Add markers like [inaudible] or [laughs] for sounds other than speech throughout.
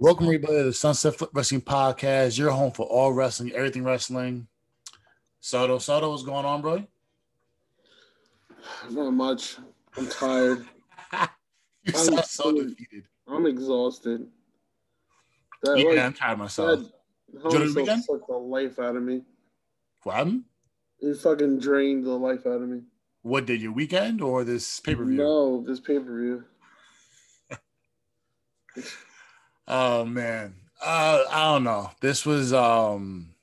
Welcome everybody to the Sunset Flip Wrestling Podcast. Your home for all wrestling, everything wrestling. Soto, Soto, what's going on, bro? Not much. I'm tired. [laughs] you I'm sound so defeated. I'm exhausted. That, Yeah, like, I'm tired myself. that Did you have a homicide weekend? sucked the life out of me. What happened? He fucking drained the life out of me. What did your weekend or this pay per view? No, this pay per view. [laughs] Oh man, uh, I don't know. This was um,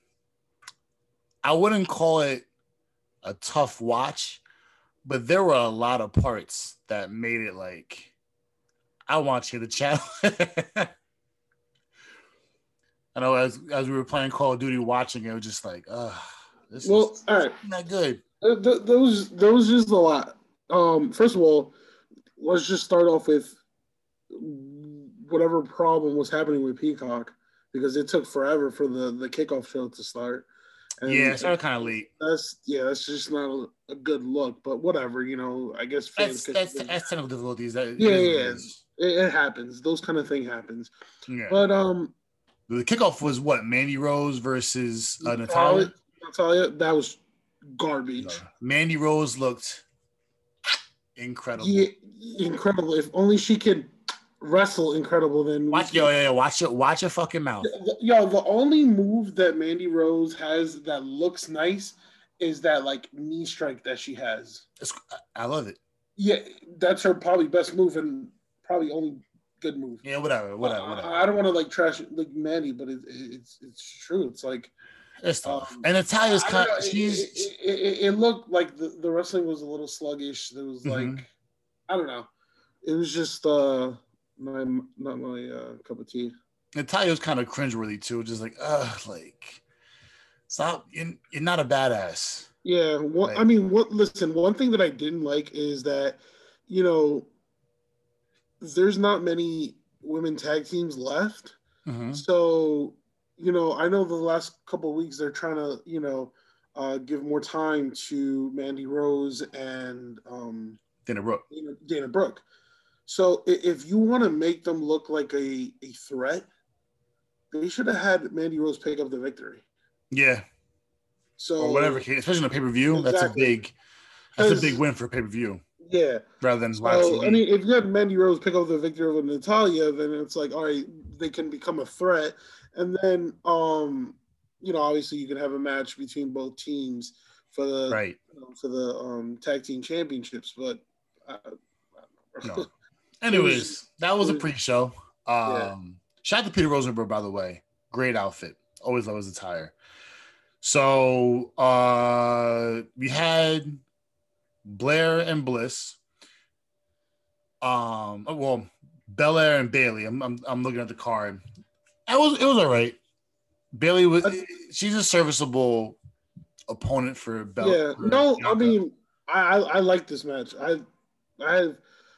I wouldn't call it a tough watch, but there were a lot of parts that made it like I want you to channel. [laughs] I know as as we were playing Call of Duty, watching it, it was just like, uh, this Well, is all right. not good. Uh, th- those those just a lot. Um, first of all, let's just start off with whatever problem was happening with Peacock because it took forever for the the kickoff show to start. And yeah, it started kind of late. that's yeah, that's just not a, a good look. But whatever, you know, I guess That's fans could- that's that's technical difficulties. That Yeah, it is yeah, it, it happens. Those kind of thing happens. yeah. But um, The kickoff was what Mandy Rose versus uh, Natalya. Natalya, that was garbage. Mandy Rose looked incredible. Yeah, incredible. If only she could wrestle incredible, then Watch yo, yo, yo, watch your watch your fucking mouth. Yo, the only move that Mandy Rose has that looks nice is that like knee strike that she has. It's, I love it. Yeah, that's her probably best move and probably only good move. Yeah, whatever, whatever, whatever. I don't want to like trash like Mandy, but it, it's it's true. It's like It's tough. um, and Natalya's kind. it- She's it, it, it, looked like the, the wrestling was a little sluggish. There was like Mhm. I don't know. It was just uh my not my uh, cup of tea. Natalya's kind of cringeworthy too. Just like, uh, like stop. You're, you're not a badass. Yeah, one, Right. I mean, what? Listen, one thing that I didn't like is that, you know, there's not many women tag teams left. Mhm. So, you know, I know the last couple of weeks they're trying to, you know, uh, give more time to Mandy Rose and um, Dana Brooke. know, Dana Brooke. So, if you want to make them look like a, a threat, they should have had Mandy Rose pick up the victory. Yeah, So, or whatever case, especially in a pay per view. That's a big. That's a big win for pay per view Yeah. rather than live So, TV. I mean, if you had Mandy Rose pick up the victory over Natalya, then it's like, all right, they can become a threat. And then, um, you know, obviously you can have a match between both teams for the right. you know, for the um, tag team championships. But uh, I don't. No. [laughs] Anyways, that was a pre-show. Um, Yeah. shout out to Peter Rosenberg, by the way. Great outfit. Always love his attire. So uh we had Belair and Bliss. Um, oh, well, Belair and Bayley. I'm, I'm I'm looking at the card. It was it was all right. Bayley was she's a serviceable opponent for Bel. yeah, for no, I mean, I I, I like this match. I I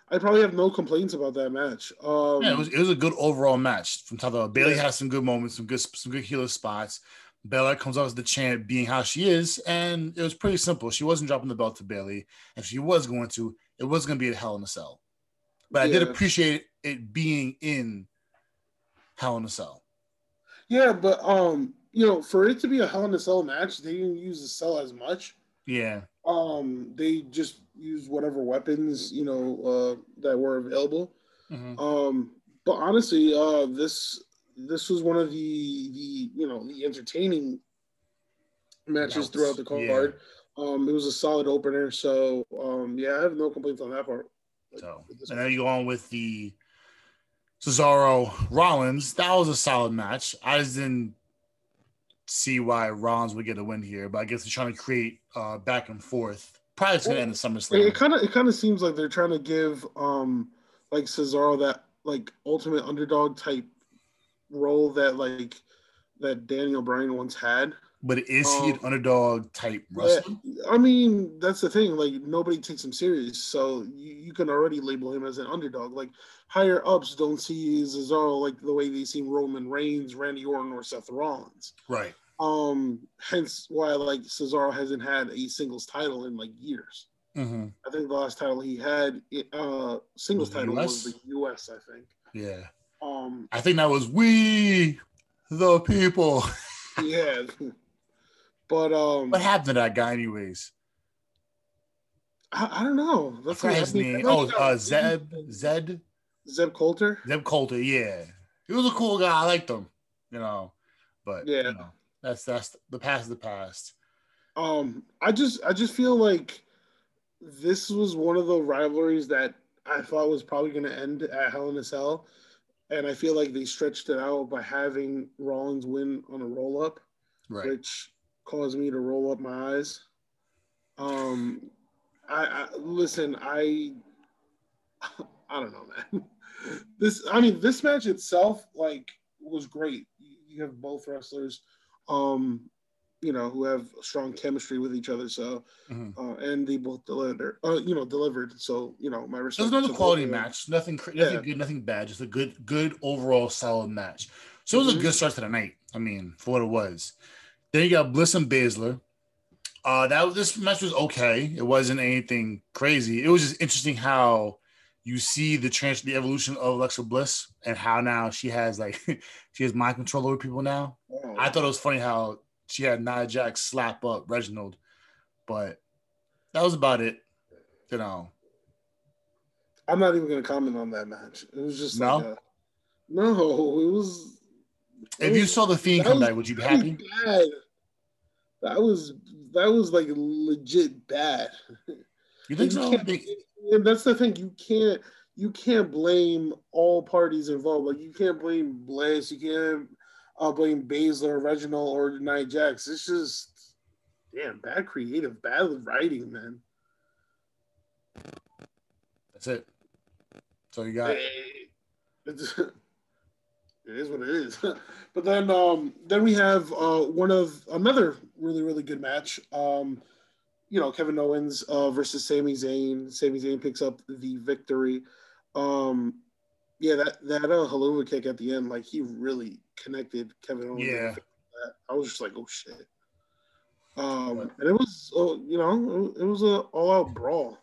I probably have no complaints about that match. Um, Yeah, it was it was a good overall match from top to. Bayley Yeah. has some good moments, some good some good healer spots. Bella comes off as the champ, being how she is, and it was pretty simple. She wasn't dropping the belt to Bayley. If she was going to, it was going to be a Hell in a Cell. But I did appreciate it being in Hell in a Cell. yeah, but um, you know, for it to be a Hell in a Cell match, they didn't use the cell as much. Yeah, um they just used whatever weapons you know uh that were available Mhm. um but honestly uh this this was one of the the you know the entertaining matches throughout the card um it was a solid opener so um yeah i have no complaints on that part So, and then you go on with the Cesaro Rollins. That was a solid match. I just didn't see why Rollins would get a win here, but I guess they're trying to create uh, back and forth. Probably it's going to end in It kind of it kind of seems like they're trying to give um like Cesaro that like ultimate underdog type role that like that Daniel Bryan once had. But is he an Um, underdog type wrestler? I mean, that's the thing. Like nobody takes him serious, so you, you can already label him as an underdog. Like higher ups don't see Cesaro like the way they see Roman Reigns, Randy Orton, or Seth Rollins. Right. Um, hence why like Cesaro hasn't had a singles title in like years. Mm-hmm. I think the last title he had, uh, singles title was the U.S. I think. Yeah. Um, I think that was we the people. [laughs] yeah, but um, what happened to that guy anyways? I, I don't know. That's what his name. Oh, uh, Zeb Zed Zeb Colter. Zeb Colter, yeah. He was a cool guy. I liked him, you know. But Yeah. you know, that's that's the past is the past. Um, I just I just feel like this was one of the rivalries that I thought was probably going to end at Hell in a Cell, and I feel like they stretched it out by having Rollins win on a roll up, Right. which caused me to roll up my eyes. Um, I, I listen. I [laughs] I don't know, man. [laughs] This I mean, this match itself like was great. You have both wrestlers, um, you know, who have strong chemistry with each other. So, Mhm. uh, and they both delivered. Uh, you know, delivered. So, you know, my It respect. was another quality match. Nothing, nothing Yeah. good, nothing bad. Just a good, good overall solid match. So it was Mhm. a good start to the night. I mean, for what it was. Then you got Bliss and Baszler. Uh, that was- this match was okay. It wasn't anything crazy. It was just interesting how you see the trans, the evolution of Alexa Bliss, and how now she has like [laughs] she has mind control over people now. Oh, I thought it was funny how she had Nia Jax slap up Reginald, but that was about it. You know, I'm not even to comment on that match. It was just No? like a, no. It was. it if you saw the Fiend come back, would you be happy? Bad. That was that was like legit bad. You think You so? can't- I think- and that's the thing you can't you can't blame all parties involved like you can't blame bliss you can't uh, blame Baszler, Reginald, or Nia Jax. It's just damn bad creative, bad writing, man. That's it. So you got It's, [laughs] it is what it is. [laughs] but then um then we have uh one of another really really good match. Um you know Kevin Owens uh versus Sami Zayn. Sami Zayn picks up the victory. Um yeah, that that uh, Helluva kick at the end, like he really connected Kevin Owens. Yeah. I was just like, oh shit. Um, and it was, uh, you know, it was a all-out brawl.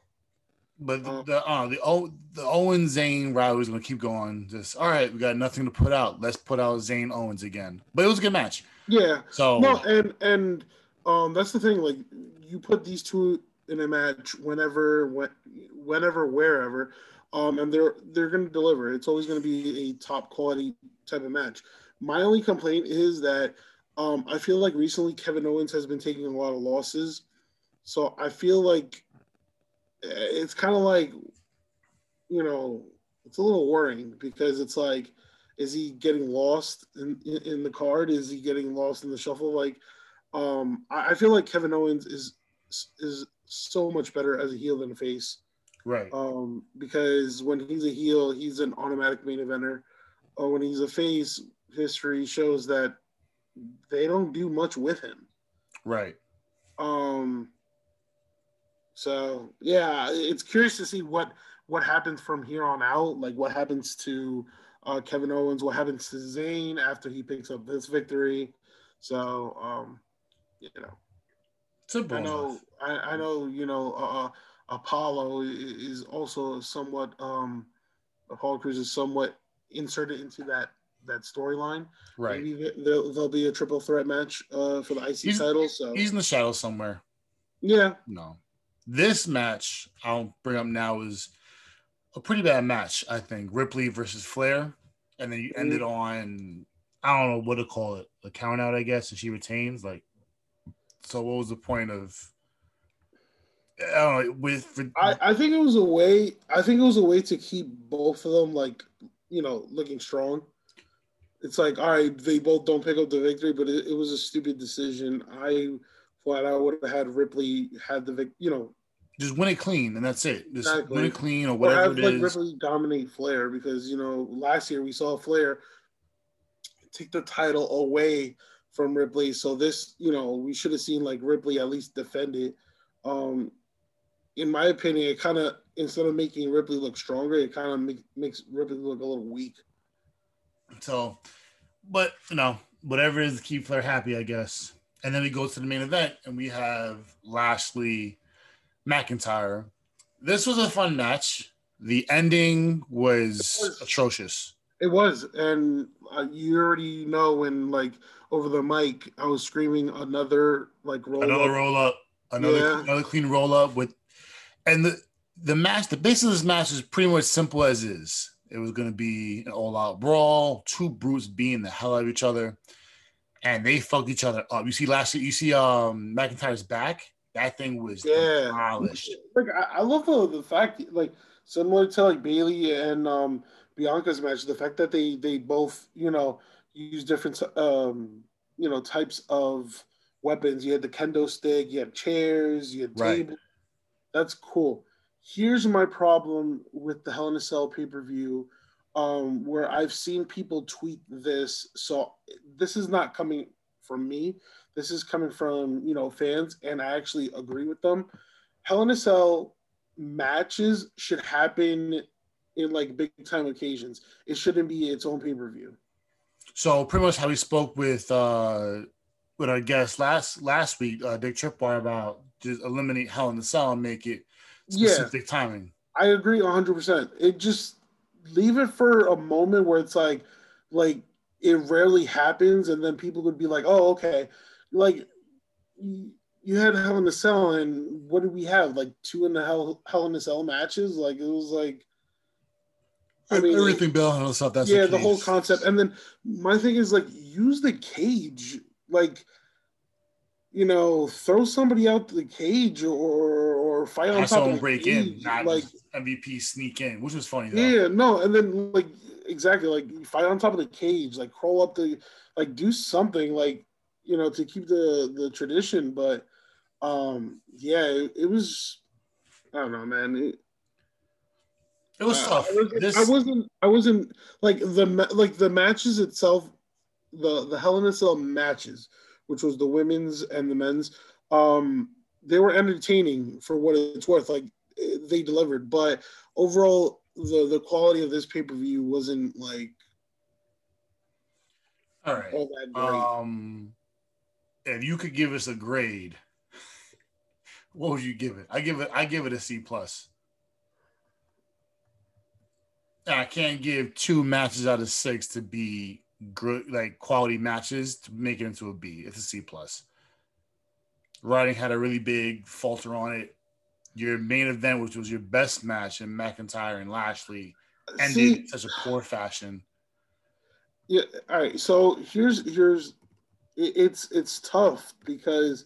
But the Uh, the, uh, the O the Owen Zayn rivalry is gonna keep going. Just all right, we got nothing to put out. Let's put out Zayn Owens again. But it was a good match. Yeah, So No, and and um, that's the thing. Like, you put these two in a match whenever, when, whenever, wherever, um, and they're they're going to deliver. It's always going to be a top quality type of match. My only complaint is that um, I feel like recently Kevin Owens has been taking a lot of losses, so I feel like eh, it's kind of like, you know, it's a little worrying because it's like is he getting lost in, in, in the card? Is he getting lost in the shuffle? Like, um, I, I feel like Kevin Owens is is so much better as a heel than a face. Right. Um, because when he's a heel, he's an automatic main eventer. Or when he's a face, history shows that they don't do much with him. Right. Um, so yeah, it's curious to see what what happens from here on out. Like what happens to uh, Kevin Owens, what happens to Zayn after he picks up this victory. So um, you know, Simple I know. I, I know, you know, uh, Apollo is also somewhat um, Apollo Crews is somewhat inserted into that that storyline. Right. Maybe there- there'll, there'll be a triple threat match uh, for the IC He's- title. So He's in the shadows somewhere. yeah, No. This match I'll bring up now is a pretty bad match, I think. Ripley versus Flair. And then you ended on I don't know what to call it, a count out, I guess, and she retains. Like so what was the point of I with for, I, I think it was a way. I think it was a way to keep both of them like you know looking strong. It's like all right, they both don't pick up the victory, but it, it was a stupid decision. I flat out would have had Ripley had the you know, just win it clean and that's it. Just Exactly. win it clean or whatever or have it like is. Ripley dominate Flair because you know last year we saw Flair take the title away from Ripley. So this, you know, we should have seen like Ripley at least defend it. Um, in my opinion, it kind of instead of making Ripley look stronger, it kind of make, makes Ripley look a little weak. So, but you know, whatever is to keep Flair happy, I guess. And then we go to the main event and we have Lashley McIntyre. This was a fun match. The ending was, was atrocious. It was, and uh, you already know when like over the mic, I was screaming another like roll another up. roll up, another yeah. another clean roll up with, and the the match, the basis of this match is pretty much simple as is. It was going to be an all out brawl, two brutes beating the hell out of each other, and they fucked each other up. You see last you see um McIntyre's back. That thing was yeah. Demolished. Like I, I love the the fact like similar to like Bayley and um Bianca's match, the fact that they they both you know use different um you know types of weapons. You had the kendo stick, you had chairs, you had right. tables. That's cool. Here's my problem with the Hell in a Cell pay per view, um, where I've seen people tweet this. So this is not coming from me. This is coming from you know fans, and I actually agree with them. Hell in a Cell matches should happen in like big time occasions. It shouldn't be its own pay per view. So pretty much how we spoke with uh with our guest last last week, uh, Dick Tripwire about just eliminate Hell in the Cell and make it specific yeah, timing. I agree 100. percent It just leave it for a moment where it's like like it rarely happens, and then people would be like, oh okay, like. You had Hell in the Cell, and what did we have? Like two in the Hell Hell in the Cell matches. Like it was like I mean, everything Bill and stuff. That's yeah, the, the whole concept. And then my thing is like use the cage, like you know, throw somebody out the cage or or fight on top of the break cage. in, not like MVP sneak in, which was funny. Though. Yeah, no, and then like exactly like fight on top of the cage, like crawl up the like do something like you know to keep the the tradition. But um yeah, it, it was I don't know, man. It, it was uh, tough. I wasn't, this... I wasn't, I wasn't. like the like the matches itself, the the Hell in a Cell matches, which was the women's and the men's. Um, they were entertaining for what it's worth. Like they delivered, but overall, the the quality of this pay per view wasn't like. All right. All that great. Um, if you could give us a grade, [laughs] what would you give it? I give it. I give it a C plus. I can't give two matches out of six to be good, like quality matches to make it into a B. It's a C plus. Writing had a really big falter on it. Your main event, which was your best match in McIntyre and Lashley, ended See, in such a poor fashion. Yeah. All right. So here's here's it's it's tough because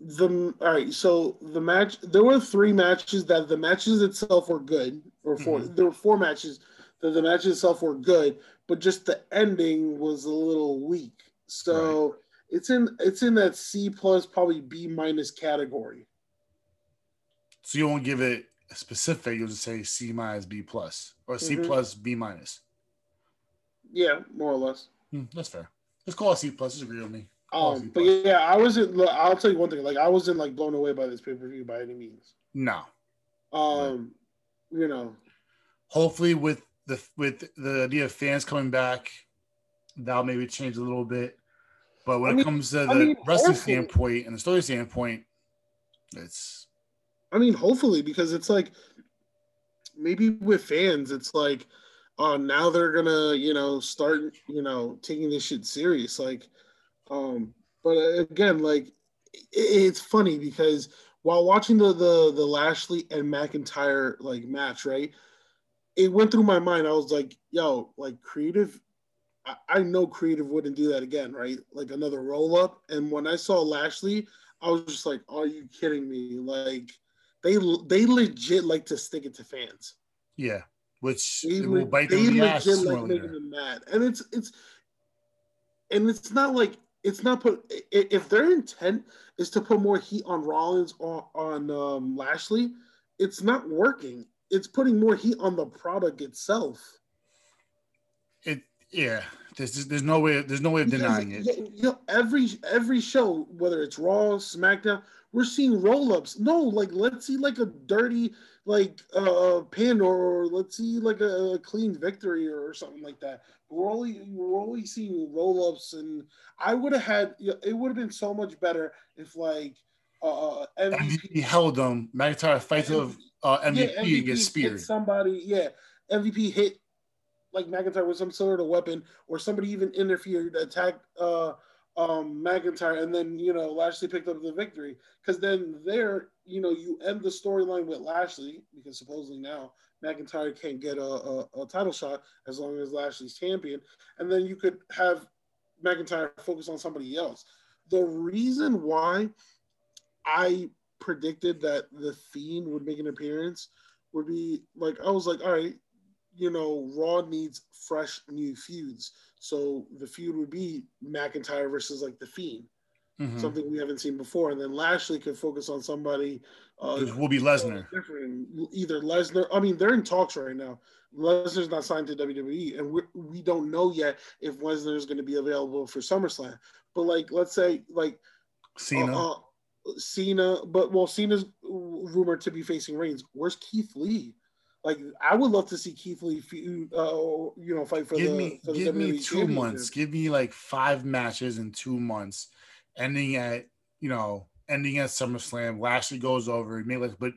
the all right so the match there were three matches that the matches itself were good or 4 mm-hmm. there were four matches that the match itself were good but just the ending was a little weak so right. it's in it's in that c plus probably b minus category so you won't give it a specific you'll just say c minus b plus or c mm-hmm. plus b minus yeah more or less hmm, that's fair let's call it c plus just agree with me um, but yeah, I wasn't. I'll tell you one thing. Like, I wasn't like blown away by this pay per view by any means. No. Um, right. you know. Hopefully, with the with the idea of fans coming back, that'll maybe change a little bit. But when I mean, it comes to the I mean, wrestling standpoint and the story standpoint, it's. I mean, hopefully, because it's like maybe with fans, it's like, oh, now they're gonna, you know, start, you know, taking this shit serious. Like, um, but uh, again, like it, it's funny because while watching the the the Lashley and McIntyre like match, right, it went through my mind. I was like, yo, like creative. I, I know creative wouldn't do that again, right? Like another roll up. And when I saw Lashley, I was just like, are you kidding me? Like they they legit like to stick it to fans. Yeah, which they, will bite them in the ass. Like making them mad, and it's it's and it's not like it's not put if their intent is to put more heat on Rollins or on um, Lashley, it's not working. It's putting more heat on the product itself. It yeah. There's there's no way there's no way of denying it. You know, every every show, whether it's Raw, SmackDown, we're seeing roll ups. No, like let's see like a dirty like uh, a pin or let's see like a, a clean victory or something like that. We're only we're only seeing roll ups, and I would have had it would have been so much better if like uh, uh MVP, MVP held them. McIntyre fights of uh, MVP, yeah, MVP gets speared. Somebody, yeah, MVP hit like McIntyre with some sort of weapon, or somebody even interfered, attacked uh, um, McIntyre, and then you know Lashley picked up the victory. Because then there, you know, you end the storyline with Lashley because supposedly now McIntyre can't get a, a, a, title shot as long as Lashley's champion, and then you could have McIntyre focus on somebody else. The reason why I predicted that the Fiend would make an appearance would be like I was like, all right, you know, Raw needs fresh new feuds. So the feud would be McIntyre versus like the Fiend, mm-hmm. something we haven't seen before, and then Lashley could focus on somebody. Uh, will be Lesnar. Different, either Lesnar. I mean, they're in talks right now. Lesnar's not signed to WWE, and we we don't know yet if Lesnar is going to be available for SummerSlam. But like, let's say like Cena. Uh, uh, Cena, but well, Cena's rumored to be facing Reigns. Where's Keith Lee? Like, I would love to see Keith Lee, uh, you know, fight for give the. Me, for the give WWE me two months. Give me like five matches in two months, ending at you know, ending at SummerSlam. Lashley goes over, but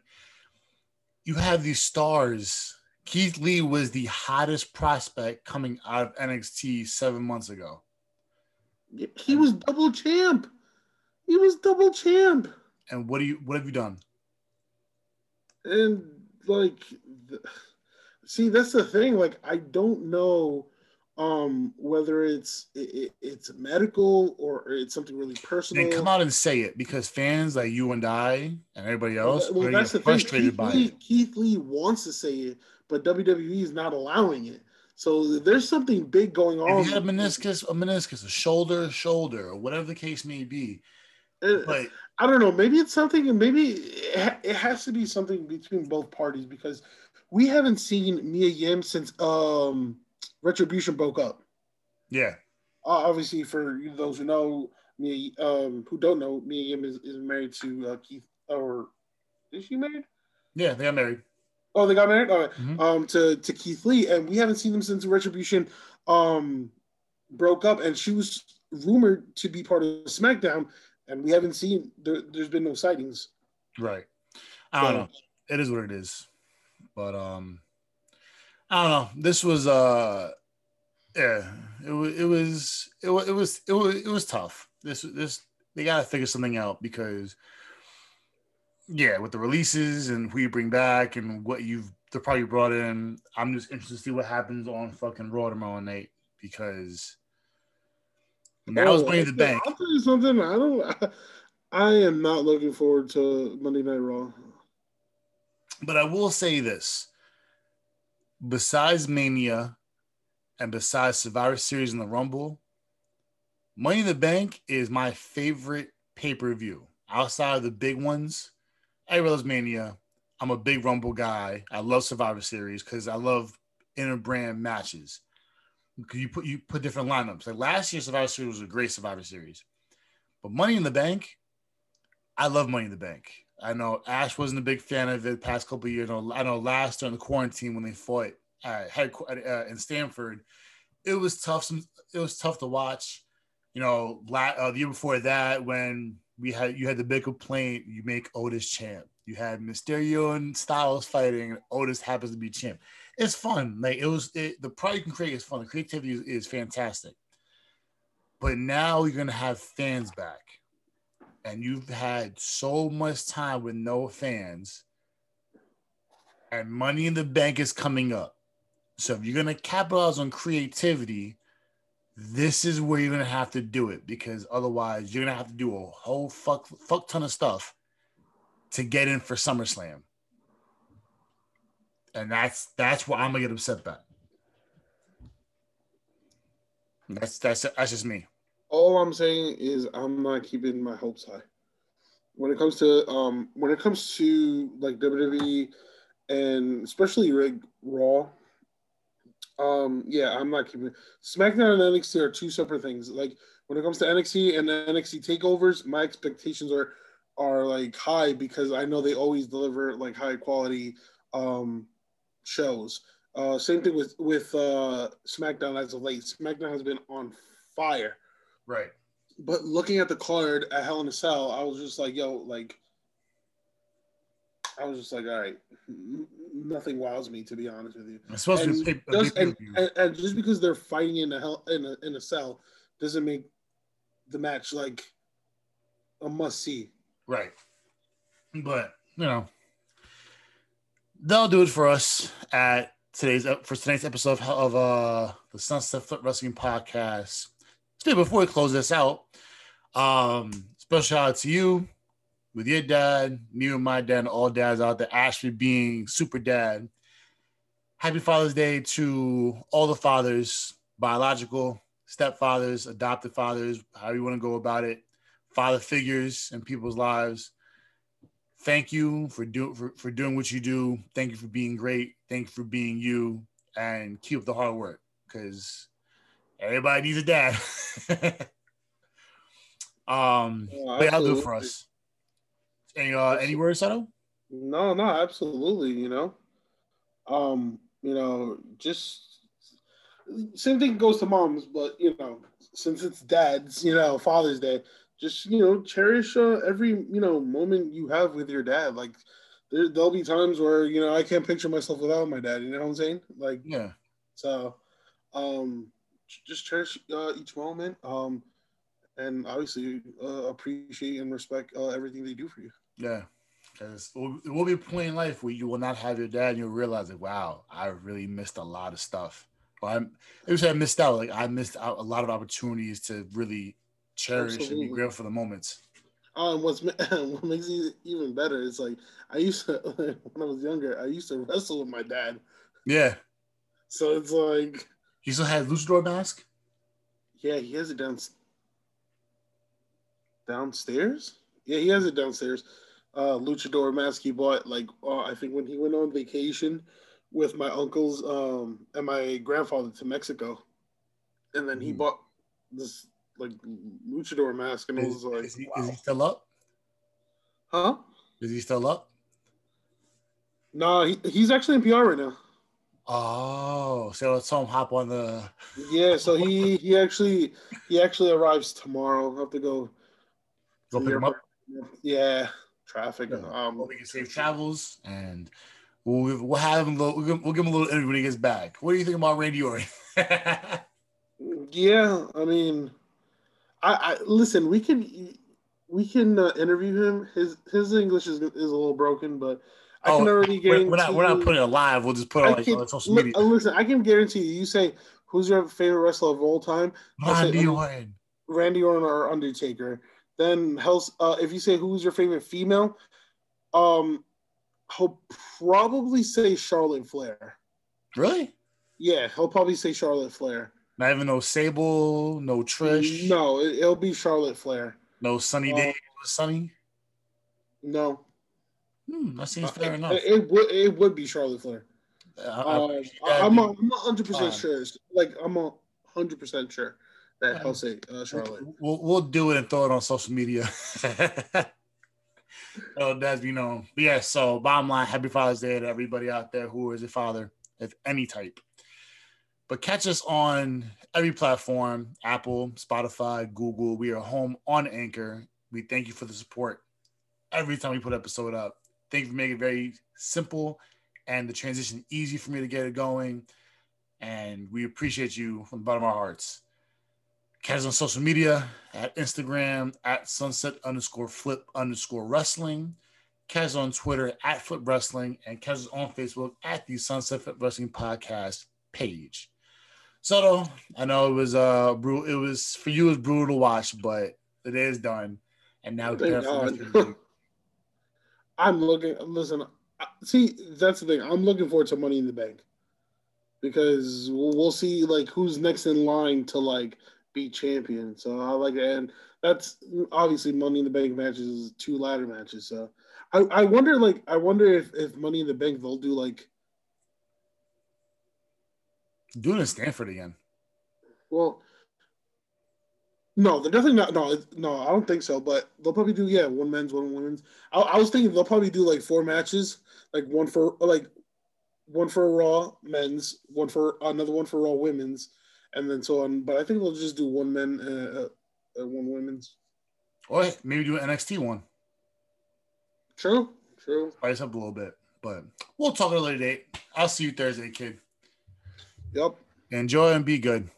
you have these stars. Keith Lee was the hottest prospect coming out of NXT seven months ago. He was double champ. He was double champ. And what do you what have you done? And like see that's the thing like I don't know um whether it's it, it's medical or it's something really personal. Then come out and say it because fans like you and I and everybody else well, well that's the frustrated Keith by Lee, it. Keith Lee wants to say it, but WWE is not allowing it. So there's something big going on. If you had a meniscus, a meniscus, a shoulder, shoulder, or whatever the case may be, but I don't know. Maybe it's something. Maybe it has to be something between both parties because we haven't seen Mia Yim since um, Retribution broke up. Yeah. Uh, obviously, for those who know Mia, um, who don't know, Mia Yim is, is married to uh, Keith. Or is she married? Yeah, they got married. Oh, they got married. All right. mm-hmm. Um, to to Keith Lee, and we haven't seen them since Retribution um broke up, and she was rumored to be part of SmackDown and we haven't seen there, has been no sightings. Right. I don't so, know. It is what it is. But um I don't know. This was uh yeah, it was it was it was it was it was, it was tough. This this they got to figure something out because yeah, with the releases and who you bring back and what you've they probably brought in, I'm just interested to see what happens on fucking Raw tomorrow night because now oh, it's Money in the Bank. I'll tell you something. I don't. I am not looking forward to Monday Night Raw. But I will say this: besides Mania, and besides Survivor Series and the Rumble, Money in the Bank is my favorite pay per view. Outside of the big ones, I realize Mania. I'm a big Rumble guy. I love Survivor Series because I love inter-brand matches because you put you put different lineups. Like last year's Survivor Series was a great Survivor Series, but Money in the Bank, I love Money in the Bank. I know Ash wasn't a big fan of it past couple years. I know last during the quarantine when they fought at head uh, in Stamford, it was tough. Some it was tough to watch. You know, uh, the year before that when we had you had the big complaint, you make Otis champ. You had Mysterio and Styles fighting, Otis happens to be champ it's fun. Like it was it, the product you can create is fun. The creativity is, is fantastic. But now you're gonna have fans back. And you've had so much time with no fans. And money in the bank is coming up. So if you're gonna capitalize on creativity, this is where you're gonna have to do it because otherwise you're gonna have to do a whole fuck fuck ton of stuff to get in for SummerSlam and that's that's what I'm gonna get upset about. That's that's that's just me. All I'm saying is I'm not keeping my hopes high. When it comes to um when it comes to like WWE and especially Rig Raw, um yeah, I'm not keeping SmackDown and NXT are two separate things. Like when it comes to NXT and NXT takeovers, my expectations are are like high because I know they always deliver like high quality um, shows. Uh, same thing with with uh, SmackDown as of late. SmackDown has been on fire. Right. But looking at the card at Hell in a Cell, I was just like, yo, like, I was just like, all right, nothing wows me to be honest with you. It's supposed and, to be just, and, and, and, just because they're fighting in a hell in a in a cell doesn't make the match like a must see. Right. But you know, that'll do it for us at today's for today's episode of, uh the Sunset Flip Wrestling Podcast. Still, before we close this out, um, special shout out to you with your dad, me and my dad, and all dads out there, Ashley being super dad. Happy Father's Day to all the fathers, biological, stepfathers, adopted fathers, however you want to go about it, father figures in people's lives. Thank you for, do, for, for doing what you do. Thank you for being great. Thank you for being you and keep up the hard work because everybody needs a dad. [laughs] um, yeah, but I'll do it for us. Any uh, any words, Sato? No, no, absolutely. You know, um, you know, just same thing goes to moms, but you know, since it's dad's, you know, Father's Day, just you know, cherish uh, every you know moment you have with your dad. Like there, there'll be times where you know I can't picture myself without my dad. You know what I'm saying? Like yeah. So, um, just cherish uh, each moment. Um, and obviously uh, appreciate and respect uh, everything they do for you. Yeah, because it will be a point in life where you will not have your dad, and you'll realize like, wow, I really missed a lot of stuff. Or I'm, it was I missed out. Like I missed out a lot of opportunities to really cherish Absolutely. and be grateful for the moments. Um, what's [laughs] what makes it even better is like I used to [laughs] when I was younger, I used to wrestle with my dad. Yeah. So it's like he still has luchador mask. Yeah, he has it down downstairs. Yeah, he has it downstairs uh, luchador mask he bought like uh, I think when he went on vacation with my uncles um, and my grandfather to Mexico, and then he mm. bought this like luchador mask, and is, was like, is he, wow. is he still up? Huh? Is he still up? No, he, he's actually in PR right now. Oh, so let's him hop on the. Yeah, so he he actually he actually arrives tomorrow. I'll have to go. Go pick him up. Yeah, traffic. Yeah. Um, well, we can save travels, and we'll, we'll have him. We'll, give, we'll give him a little interview when he gets back. What do you think about Randy Orton? [laughs] yeah, I mean, I, I listen. We can we can uh, interview him. His his English is, is a little broken, but I oh, can already guarantee. We're not, we're not putting it live. We'll just put it on, like, can, on social media. Listen, I can guarantee you. You say who's your favorite wrestler of all time? Randy Orton. Randy Orton or Undertaker. Then Hell's, uh, if you say who's your favorite female, um, he'll probably say Charlotte Flair. Really? Yeah, he'll probably say Charlotte Flair. Not even no Sable, no Trish. No, it, will be Charlotte Flair. No Sunny uh, Day, Sunny. No. Hmm, that seems uh, fair it, enough. It, it, would it would be Charlotte Flair. Uh, I, am a hundred percent sure. Like I'm hundred percent sure that I'll say uh, Charlotte. We'll, we'll do it and throw it on social media. [laughs] oh, that's you know. Yeah, so bottom line, happy Father's Day to everybody out there who is a father of any type. But catch us on every platform Apple, Spotify, Google. We are home on Anchor. We thank you for the support every time we put an episode up. Thank you for making it very simple and the transition easy for me to get it going. And we appreciate you from the bottom of our hearts. Catch us on social media at Instagram at sunset underscore flip underscore wrestling. Catch us on Twitter at flip wrestling and catch us on Facebook at the Sunset Flip Wrestling Podcast page. So I know it was uh brutal. It was for you it was brutal to watch, but the day is done, and now [laughs] I'm looking. Listen, see that's the thing. I'm looking forward to Money in the Bank because we'll see like who's next in line to like be champion. So I like it. And that's obviously Money in the Bank matches, two ladder matches. So I, I wonder, like, I wonder if, if Money in the Bank they'll do like doing in Stamford again. Well, no, they're definitely not. No, no, I don't think so. But they'll probably do yeah, one men's, one women's. I, I was thinking they'll probably do like four matches, like one for like one for Raw men's, one for another one for Raw women's, and then so on. But I think they'll just do one men, uh, uh, one women's. Or maybe do an NXT one. True, true. Spice up a little bit, but we'll talk at a later date. I'll see you Thursday, kid. Yep. Enjoy and be good.